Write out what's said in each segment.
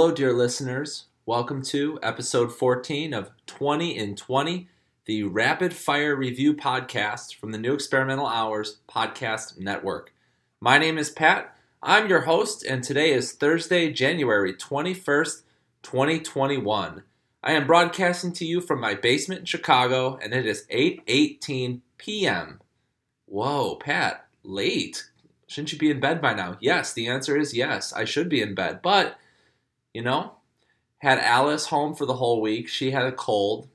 Hello, dear listeners. Welcome to episode 14 of 20 in 20, the rapid fire review podcast from the New Experimental Hours Podcast Network. My name is Pat. I'm your host, and today is Thursday, January 21st, 2021. I am broadcasting to you from my basement in Chicago, and it is 8:18 p.m. Whoa, Pat, late. Shouldn't you be in bed by now? Yes, the answer is yes. I should be in bed, but you know, had Alice home for the whole week. She had a cold.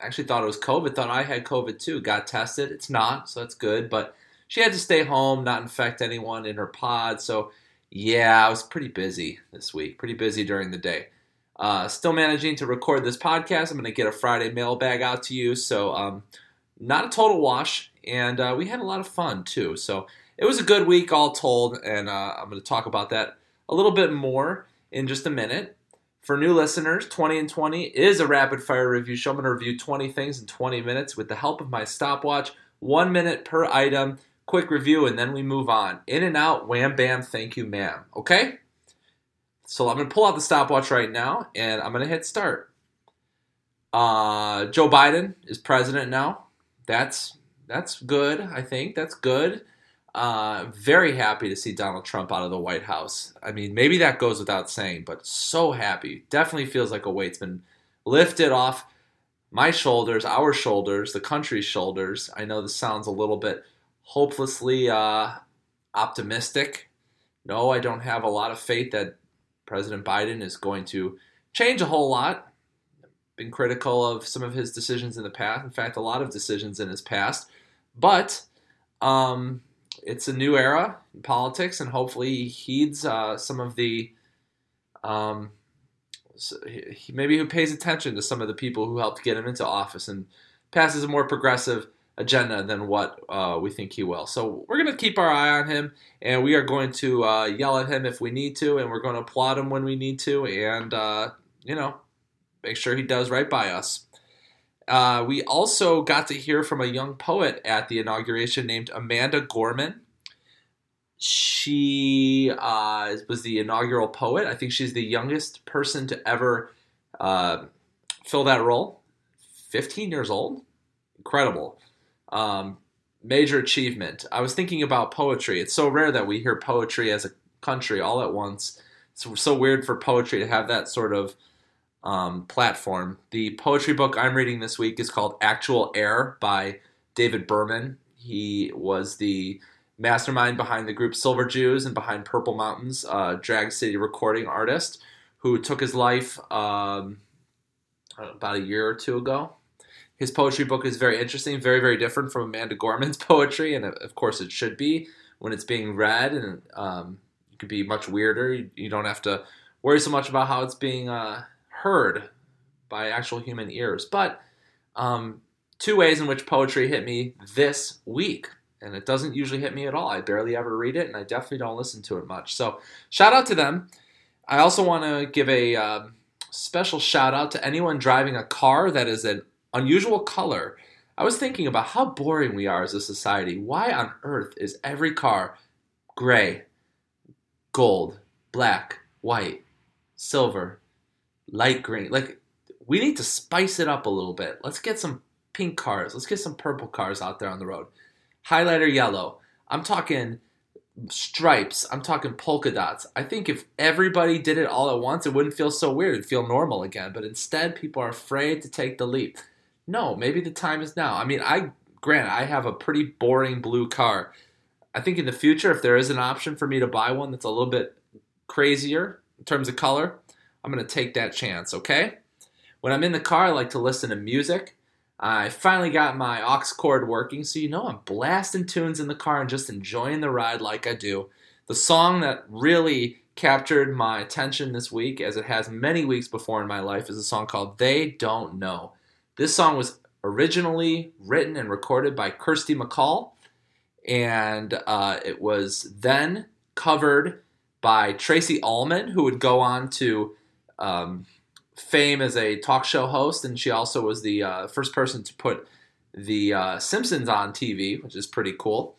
Actually, thought it was COVID. Thought I had COVID too. Got tested. It's not, so that's good. But she had to stay home, not infect anyone in her pod. So, yeah, I was pretty busy this week. Pretty busy during the day. Uh, still managing to record this podcast. I'm going to get a Friday mailbag out to you. So, um, not a total wash. And uh, we had a lot of fun too. So, it was a good week all told. And uh, I'm going to talk about that a little bit more in just a minute. For new listeners, 20 and 20 is a rapid fire review show. I'm going to review 20 things in 20 minutes with the help of my stopwatch. One minute per item, quick review, and then we move on. In and out, wham bam, thank you, ma'am. Okay? So I'm going to pull out the stopwatch right now, and I'm going to hit start. Uh, Joe Biden is president now. That's that's good. I think that's good. Uh, very happy to see Donald Trump out of the White House. I mean, maybe that goes without saying, but so happy. Definitely feels like a weight's been lifted off my shoulders, our shoulders, the country's shoulders. I know this sounds a little bit hopelessly uh, optimistic. No, I don't have a lot of faith that President Biden is going to change a whole lot. Been critical of some of his decisions in the past. In fact, a lot of decisions in his past. But um, it's a new era in politics, and hopefully he heeds uh, some of the. Um, he, maybe who pays attention to some of the people who helped get him into office and passes a more progressive agenda than what uh, we think he will. So we're going to keep our eye on him, and we are going to uh, yell at him if we need to, and we're going to applaud him when we need to, and uh, you know, make sure he does right by us. Uh, we also got to hear from a young poet at the inauguration named Amanda Gorman. She uh, was the inaugural poet. I think she's the youngest person to ever uh, fill that role. 15 years old? Incredible. Um, major achievement. I was thinking about poetry. It's so rare that we hear poetry as a country all at once. It's so weird for poetry to have that sort of um, platform. The poetry book I'm reading this week is called Actual Air by David Berman. He was the mastermind behind the group Silver Jews and behind Purple Mountains, uh, drag city recording artist who took his life um, about a year or two ago. His poetry book is very interesting, very, very different from Amanda Gorman's poetry, and of course it should be when it's being read, and um, it could be much weirder. You, you, don't have to worry so much about how it's being uh, heard by actual human ears. But um, two ways in which poetry hit me this week. And it doesn't usually hit me at all. I barely ever read it, and I definitely don't listen to it much. So, shout out to them. I also want to give a uh, special shout out to anyone driving a car that is an unusual color. I was thinking about how boring we are as a society. Why on earth is every car gray, gold, black, white, silver, light green. Like we need to spice it up a little bit. Let's get some pink cars. Let's get some purple cars out there on the road. Highlighter yellow. I'm talking stripes. I'm talking polka dots. I think if everybody did it all at once, it wouldn't feel so weird. It'd feel normal again. But instead, people are afraid to take the leap. No, maybe the time is now. I mean, I grant I have a pretty boring blue car. I think in the future, if there is an option for me to buy one that's a little bit crazier in terms of color, I'm going to take that chance, okay? When I'm in the car, I like to listen to music. I finally got my aux cord working, so you know I'm blasting tunes in the car and just enjoying the ride like I do. The song that really captured my attention this week, as it has many weeks before in my life, is a song called They Don't Know. This song was originally written and recorded by Kirsty MacColl, and uh, it was then covered by Tracey Ullman, who would go on to um, fame as a talk show host, and she also was the uh, first person to put the uh, Simpsons on TV, which is pretty cool.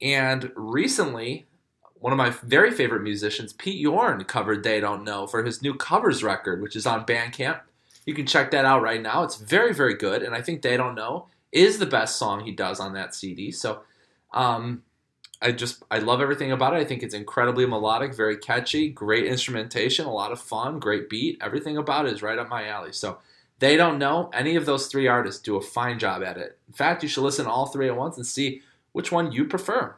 And recently, one of my very favorite musicians, Pete Yorn, covered They Don't Know for his new covers record, which is on Bandcamp. You can check that out right now. It's very, very good. And I think They Don't Know is the best song he does on that CD. So um, I just, I love everything about it. I think it's incredibly melodic, very catchy, great instrumentation, a lot of fun, great beat. Everything about it is right up my alley. So They Don't Know, any of those three artists do a fine job at it. In fact, you should listen to all three at once and see which one you prefer.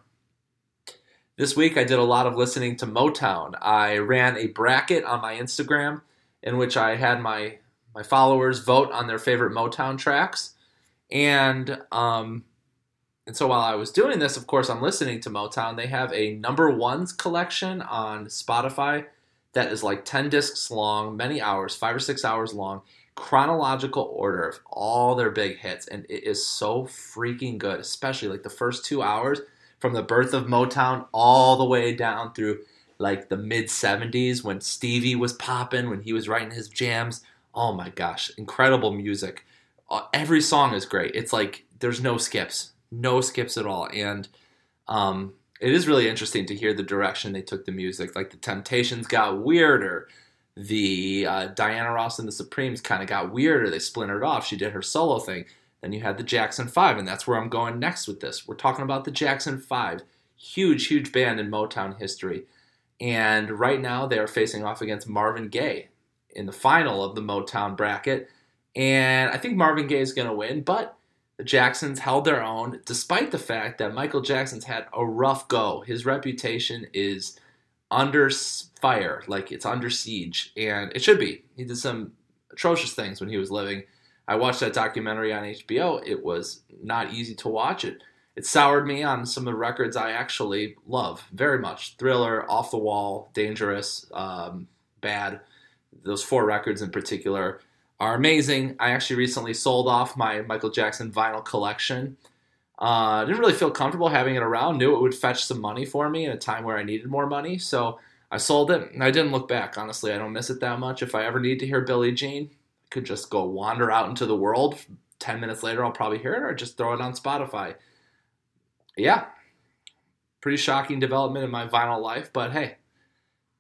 This week I did a lot of listening to Motown. I ran a bracket on my Instagram in which I had my my followers vote on their favorite Motown tracks. And um, and so while I was doing this, of course, I'm listening to Motown. They have a number ones collection on Spotify that is like 10 discs long, many hours, five or six hours long, chronological order of all their big hits. And it is so freaking good, especially like the first two hours from the birth of Motown all the way down through like the mid 70s when Stevie was popping, when he was writing his jams. Oh my gosh, incredible music. Uh, every song is great. It's like there's no skips, no skips at all. And um, it is really interesting to hear the direction they took the music. Like the Temptations got weirder. The uh, Diana Ross and the Supremes kind of got weirder. They splintered off. She did her solo thing. Then you had the Jackson 5, and that's where I'm going next with this. We're talking about the Jackson 5. Huge, huge band in Motown history. And right now they are facing off against Marvin Gaye in the final of the Motown bracket. And I think Marvin Gaye is going to win, but the Jacksons held their own despite the fact that Michael Jackson's had a rough go. His reputation is under fire, like it's under siege, and it should be. He did some atrocious things when he was living I watched that documentary on HBO. It was not easy to watch. It it soured me on some of the records I actually love very much. Thriller, Off the Wall, Dangerous, um, Bad. Those four records in particular are amazing. I actually recently sold off my Michael Jackson vinyl collection. Uh, didn't really feel comfortable having it around. Knew it would fetch some money for me in a time where I needed more money, so I sold it. And I didn't look back. Honestly, I don't miss it that much. If I ever need to hear Billie Jean, I could just go wander out into the world. 10 minutes later, I'll probably hear it or just throw it on Spotify. Yeah, pretty shocking development in my vinyl life, but hey,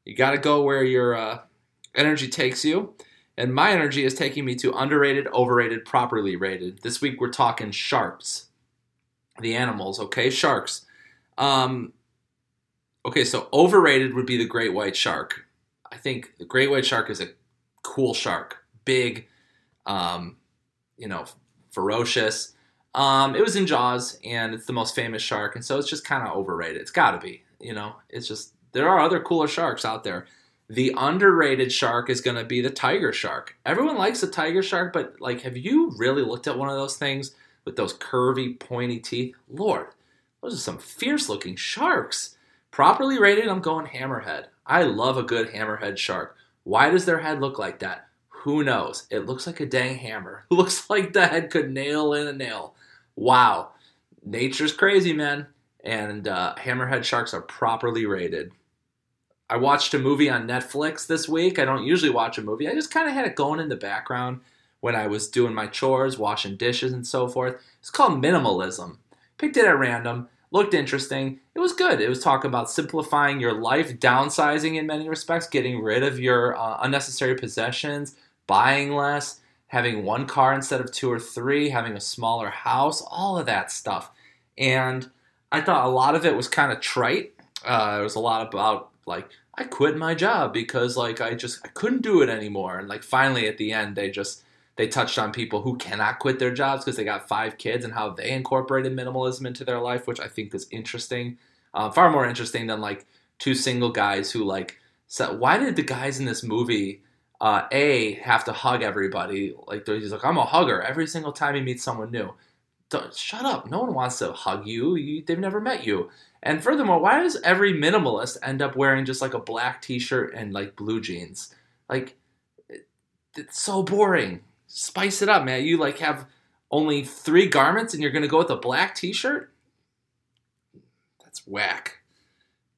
you got to go where your uh, energy takes you. And my energy is taking me to underrated, overrated, properly rated. This week we're talking sharks, the animals, okay? Sharks. Um, okay, so overrated would be the great white shark. I think the great white shark is a cool shark big, um, you know, ferocious. Um, it was in Jaws, and it's the most famous shark, and so it's just kind of overrated. It's got to be, you know. It's just there are other cooler sharks out there. The underrated shark is going to be the tiger shark. Everyone likes the tiger shark, but like, have you really looked at one of those things with those curvy, pointy teeth? Lord, those are some fierce-looking sharks. Properly rated, I'm going hammerhead. I love a good hammerhead shark. Why does their head look like that? Who knows? It looks like a dang hammer. looks like the head could nail in a nail. Wow. Nature's crazy, man. And uh, hammerhead sharks are properly rated. I watched a movie on Netflix this week. I don't usually watch a movie. I just kind of had it going in the background when I was doing my chores, washing dishes, and so forth. It's called Minimalism. Picked it at random. Looked interesting. It was good. It was talking about simplifying your life, downsizing in many respects, getting rid of your uh, unnecessary possessions, buying less, having one car instead of two or three, having a smaller house, all of that stuff. And I thought a lot of it was kind of trite. Uh, it was a lot about like I quit my job because like I just I couldn't do it anymore. And like finally at the end they just they touched on people who cannot quit their jobs because they got five kids and how they incorporated minimalism into their life, which I think is interesting. Uh, far more interesting than like two single guys who like said, why did the guys in this movie uh, A have to hug everybody. Like he's like, I'm a hugger every single time he meets someone new. Don't, shut up. No one wants to hug you. you. They've never met you. And furthermore, why does every minimalist end up wearing just like a black T-shirt and like blue jeans? Like, it's so boring. Spice it up, man. You like have only three garments and you're gonna go with a black T-shirt? That's whack.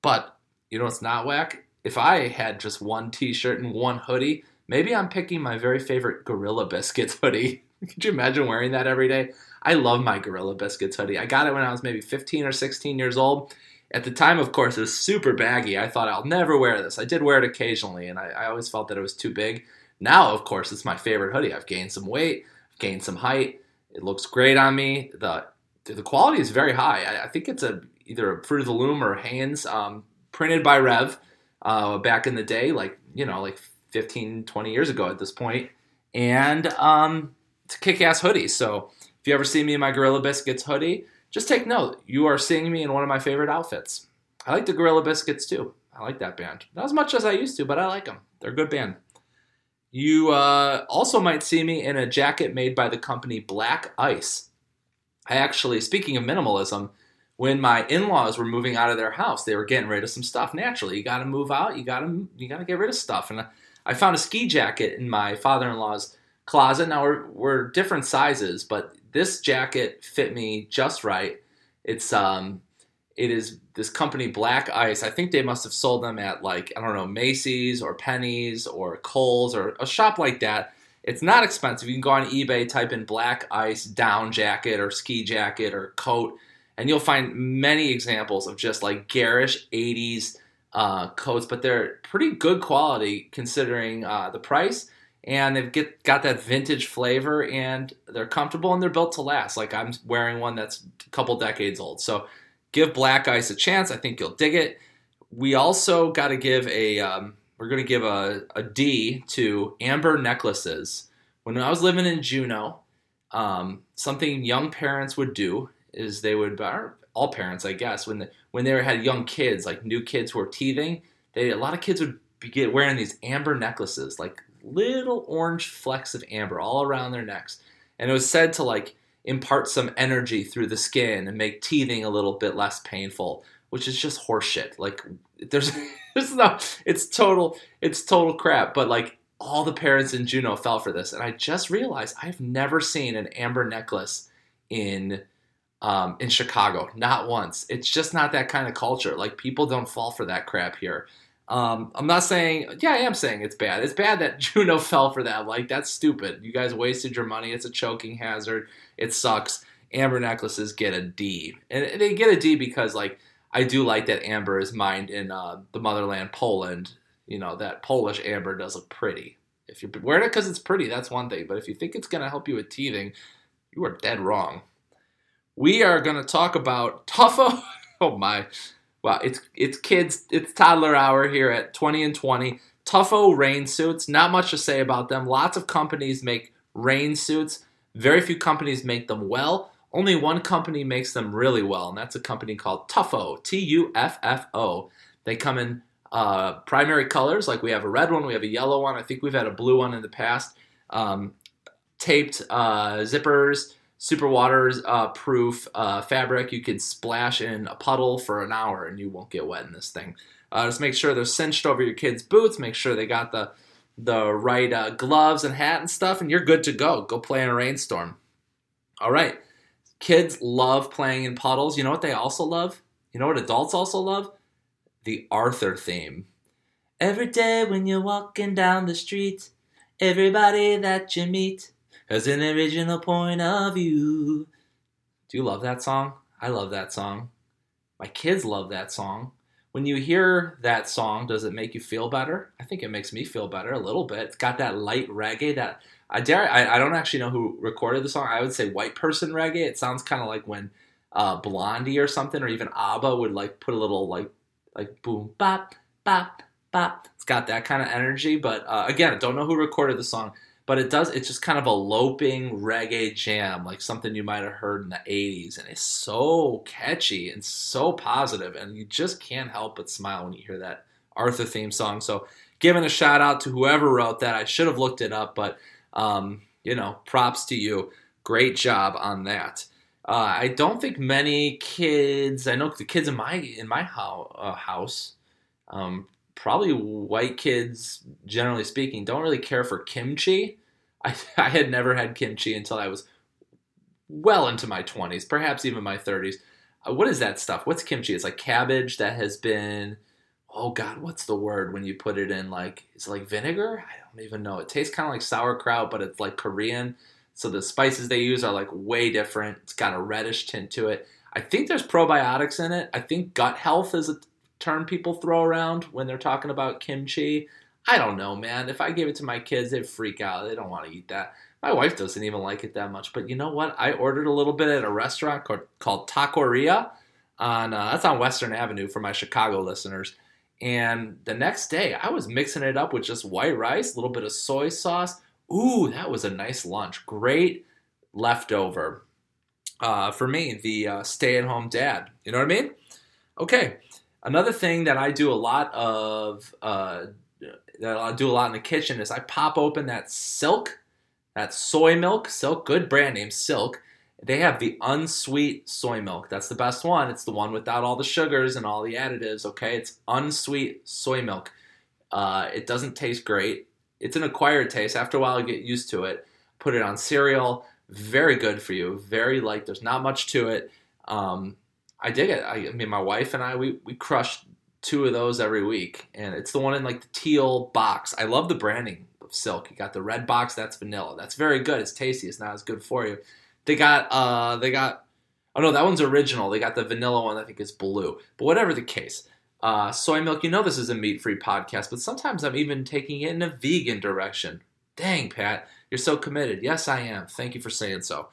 But you know what's not whack? If I had just one T-shirt and one hoodie, Maybe I'm picking my very favorite Gorilla Biscuits hoodie. Could you imagine wearing that every day? I love my Gorilla Biscuits hoodie. I got it when I was maybe 15 or 16 years old. At the time, of course, it was super baggy. I thought I'll never wear this. I did wear it occasionally, and I, I always felt that it was too big. Now, of course, it's my favorite hoodie. I've gained some weight, gained some height. It looks great on me. the The quality is very high. I, I think it's a either a Fruit of the Loom or Hanes, um, printed by Rev uh, back in the day, like you know, like 15, 20 years ago at this point. And um, it's a kick-ass hoodie. So if you ever see me in my Gorilla Biscuits hoodie, just take note. You are seeing me in one of my favorite outfits. I like the Gorilla Biscuits too. I like that band. Not as much as I used to, but I like them. They're a good band. You uh, also might see me in a jacket made by the company Black Ice. I actually, speaking of minimalism, when my in-laws were moving out of their house, they were getting rid of some stuff. Naturally, you got to move out. You got to you got to get rid of stuff. And I found a ski jacket in my father-in-law's closet. Now we're, we're different sizes, but this jacket fit me just right. It's um, it is this company Black Ice. I think they must have sold them at like I don't know Macy's or Penney's or Kohl's or a shop like that. It's not expensive. You can go on eBay, type in Black Ice down jacket or ski jacket or coat, and you'll find many examples of just like garish '80s uh, coats, but they're pretty good quality considering uh, the price and they've get, got that vintage flavor and they're comfortable and they're built to last. Like I'm wearing one that's a couple decades old. So give Black Ice a chance. I think you'll dig it. We also got to give a, um, we're going to give a, a D to Amber Necklaces. When I was living in Juneau, um, something young parents would do is they would, all parents, I guess, when the, when they had young kids, like new kids who were teething, they a lot of kids would be wearing these amber necklaces, like little orange flecks of amber all around their necks. And it was said to like impart some energy through the skin and make teething a little bit less painful, which is just horseshit. Like there's there's no it's total it's total crap. But like all the parents in Juneau fell for this. And I just realized I've never seen an amber necklace in um, in Chicago. Not once. It's just not that kind of culture. Like people don't fall for that crap here. Um, I'm not saying, yeah, I am saying it's bad. It's bad that Juneau fell for that. Like, that's stupid. You guys wasted your money. It's a choking hazard. It sucks. Amber necklaces get a D. And they get a D because, like, I do like that amber is mined in uh, the motherland, Poland. You know, that Polish amber does look pretty. If you're wearing it because it's pretty, that's one thing. But if you think it's going to help you with teething, you are dead wrong. We are going to talk about Tuffo. oh, my well, it's it's kids, it's toddler hour here at 20 and 20. Tuffo rain suits, not much to say about them. Lots of companies make rain suits. Very few companies make them well. Only one company makes them really well, and that's a company called Tuffo, T U F F O. They come in uh, primary colors, like we have a red one, we have a yellow one. I think we've had a blue one in the past. Um, taped uh, zippers, super water uh, proof uh, fabric. You can splash in a puddle for an hour and you won't get wet in this thing. Uh, just make sure they're cinched over your kids' boots. Make sure they got the the right uh, gloves and hat and stuff, and you're good to go. Go play in a rainstorm. All right, kids love playing in puddles. You know what they also love? You know what adults also love? The Arthur theme. Every day when you're walking down the street, everybody that you meet as an original point of view. Do you love that song? I love that song. My kids love that song. When you hear that song, does it make you feel better? I think it makes me feel better a little bit. It's got that light reggae that I dare. I, I don't actually know who recorded the song. I would say white person reggae. It sounds kind of like when uh, Blondie or something, or even ABBA would like put a little like like boom bop bop bop. It's got that kind of energy. But uh, again, don't know who recorded the song but it does it's just kind of a loping reggae jam like something you might have heard in the 80s and it's so catchy and so positive and you just can't help but smile when you hear that arthur theme song. So giving a shout out to whoever wrote that. I should have looked it up but um, you know props to you. Great job on that. Uh, i don't think many kids i know the kids in my in my ho- uh, house um, probably white kids generally speaking don't really care for kimchi I, I had never had kimchi until I was well into my 20s, perhaps even my 30s. Uh, what is that stuff? What's kimchi? It's like cabbage that has been, oh God, what's the word when you put it in like, is it like vinegar? I don't even know. It tastes kind of like sauerkraut, but it's like Korean. So the spices they use are like way different. It's got a reddish tint to it. I think there's probiotics in it. I think gut health is a term people throw around when they're talking about kimchi. I don't know, man. If I gave it to my kids, they'd freak out. They don't want to eat that. My wife doesn't even like it that much. But you know what? I ordered a little bit at a restaurant called, called Taqueria. On uh, that's on Western Avenue for my Chicago listeners. And the next day, I was mixing it up with just white rice, a little bit of soy sauce. Ooh, that was a nice lunch. Great leftover. Uh, for me, the uh, stay-at-home dad. You know what I mean? Okay. Another thing that I do a lot of, uh, that I do a lot in the kitchen is I pop open that Silk, that soy milk. Silk, good brand name, Silk they have the unsweet soy milk. That's the best one. It's the one without all the sugars and all the additives. Okay, it's unsweet soy milk. Uh, it doesn't taste great. It's an acquired taste. After a while, you get used to it. Put it on cereal. Very good for you. Very light. There's not much to it. Um, I dig it. I, I mean, my wife and I we we crush two of those every week, and it's the one in like the teal box. I love the branding of Silk. You got the red box. That's vanilla. That's very good. It's tasty. It's not as good for you. They got uh they got oh no that one's original. They got the vanilla one I think is blue. But whatever the case, uh, soy milk. You know this is a meat free podcast, but sometimes I'm even taking it in a vegan direction. Dang, Pat, you're so committed. Yes, I am. Thank you for saying so.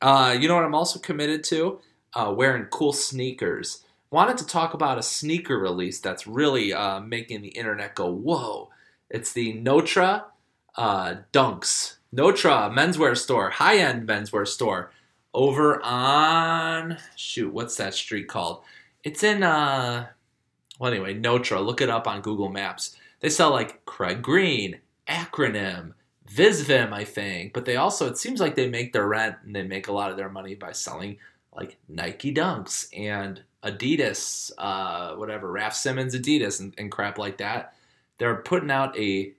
Uh, you know what I'm also committed to? Uh, wearing cool sneakers. Wanted to talk about a sneaker release that's really uh, making the internet go whoa. It's the Notre uh, Dunks. Notre menswear store, high end menswear store, over on shoot, what's that street called? It's in uh, well anyway, Notre. Look it up on Google Maps. They sell like Craig Green, Acronym, Visvim, I think, but they also it seems like they make their rent and they make a lot of their money by selling like Nike Dunks and Adidas, uh, whatever, Raf Simons, Adidas and, and crap like that. They're putting out a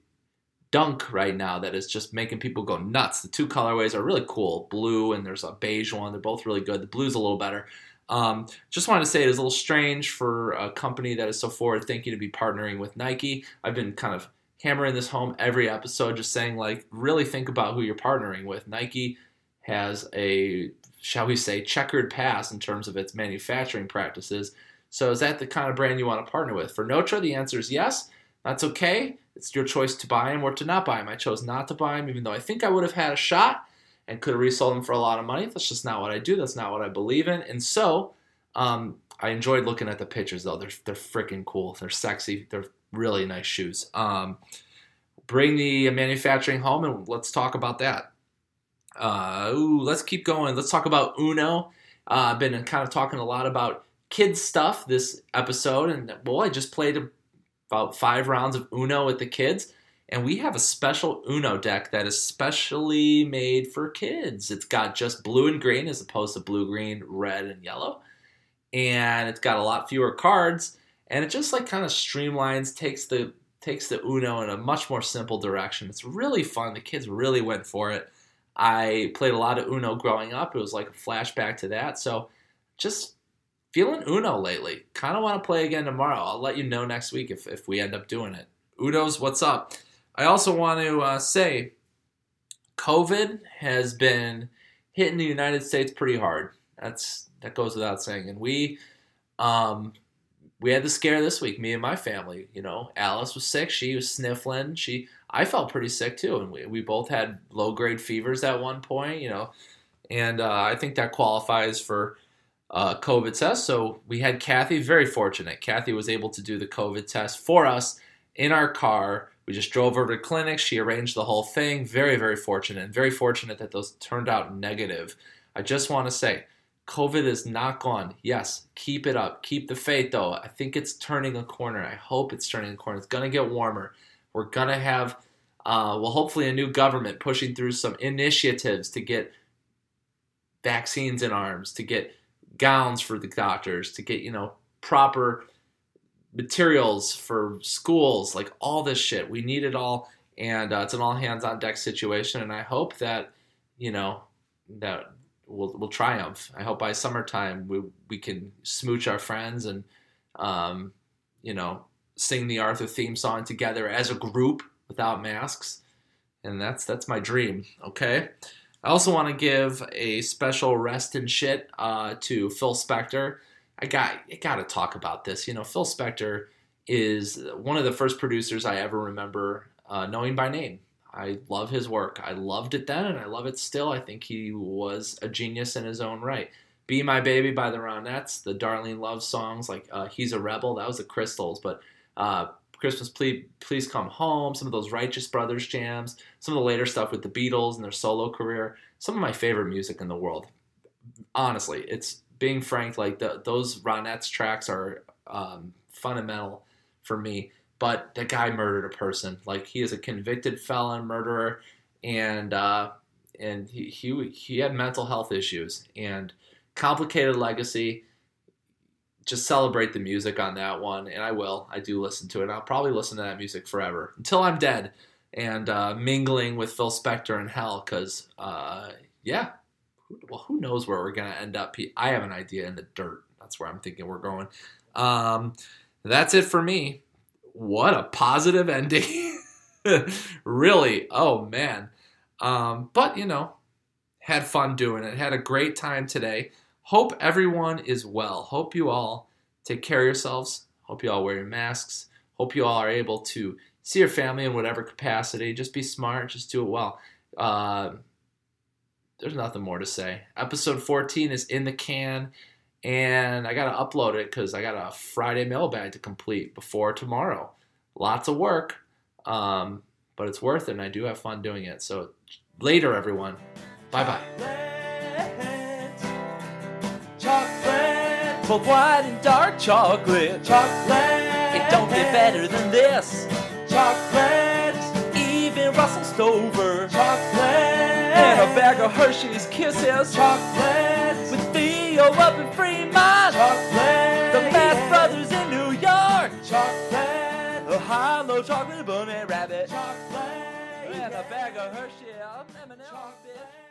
dunk right now that is just making people go nuts. The two colorways are really cool, blue and there's a beige one. They're both really good. The blue's a little better. Um, just wanted to say it is a little strange for a company that is so forward thinking to be partnering with Nike. I've been kind of hammering this home every episode, just saying like really think about who you're partnering with. Nike has a shall we say checkered past in terms of its manufacturing practices. So is that the kind of brand you want to partner with? For Notre, the answer is yes. That's okay. It's your choice to buy him or to not buy him. I chose not to buy him, even though I think I would have had a shot and could have resold him for a lot of money. That's just not what I do. That's not what I believe in. And so, um, I enjoyed looking at the pictures though. They're they're freaking cool. They're sexy. They're really nice shoes. Um, bring the manufacturing home and let's talk about that. Uh, ooh, let's keep going. Let's talk about Uno. Uh, I've been kind of talking a lot about kids stuff this episode, and well, I just played about five rounds of Uno with the kids. And we have a special Uno deck that is specially made for kids. It's got just blue and green as opposed to blue, green, red, and yellow. And it's got a lot fewer cards. And it just like kind of streamlines, takes the takes the Uno in a much more simple direction. It's really fun. The kids really went for it. I played a lot of Uno growing up. It was like a flashback to that. So just feeling Uno lately. Kind of want to play again tomorrow. I'll let you know next week if, if we end up doing it. Udo's, what's up. I also want to uh, say COVID has been hitting the United States pretty hard. That's that goes without saying. And we um, we had the scare this week, me and my family. You know, Alice was sick. She was sniffling. She I felt pretty sick too, and we, we both had low grade fevers at one point. You know, and uh, I think that qualifies for uh, COVID test. So we had Kathy, very fortunate. Kathy was able to do the COVID test for us in our car. We just drove over to clinic. She arranged the whole thing. Very, very fortunate. And very fortunate that those turned out negative. I just want to say, COVID is not gone. Yes, keep it up. Keep the faith, though. I think it's turning a corner. I hope it's turning a corner. It's going to get warmer. We're going to have, uh, well, hopefully, a new government pushing through some initiatives to get vaccines in arms, to get gowns for the doctors, to get, you know, proper materials for schools, like all this shit. We need it all. And uh, it's an all hands on deck situation. And I hope that, you know, that we'll, we'll triumph. I hope by summertime we, we can smooch our friends and, um, you know, sing the Arthur theme song together as a group without masks. And that's that's my dream. Okay. I also want to give a special rest and shit uh, to Phil Spector. I got I got to talk about this. You know, Phil Spector is one of the first producers I ever remember uh, knowing by name. I love his work. I loved it then, and I love it still. I think he was a genius in his own right. "Be My Baby" by the Ronettes, the Darlene Love songs like uh, "He's a Rebel," that was the Crystals, but uh, Christmas Please, Please Come Home, some of those Righteous Brothers jams, some of the later stuff with the Beatles and their solo career. Some of my favorite music in the world. Honestly, it's being frank, like the, those Ronettes tracks are um, fundamental for me. But the guy murdered a person. Like he is a convicted felon murderer, and uh, and he, he he had mental health issues and complicated legacy just celebrate the music on that one, and I will. I do listen to it. I'll probably listen to that music forever until I'm dead and uh, mingling with Phil Spector in hell. Because uh, yeah, well, who knows where we're gonna end up? I have an idea in the dirt. That's where I'm thinking we're going. Um, that's it for me. What a positive ending. really? Oh man. Um, but you know, had fun doing it. Had a great time today. Hope everyone is well. Hope you all take care of yourselves. Hope you all wear your masks. Hope you all are able to see your family in whatever capacity. Just be smart. Just do it well. Uh, there's nothing more to say. Episode 14 is in the can, and I got to upload it because I got a Friday mailbag to complete before tomorrow. Lots of work, um, but it's worth it, and I do have fun doing it. So later, everyone. Bye bye both white and dark chocolate. Chocolate. It don't get better than this. Chocolate. Even Russell Stover. Chocolate. And a bag of Hershey's Kisses. Chocolate. With Theo up in Fremont. Chocolate. The Mast Brothers in New York. Chocolate. A hollow chocolate bunny rabbit. Chocolate. And a bag of Hershey M&M's, bitch.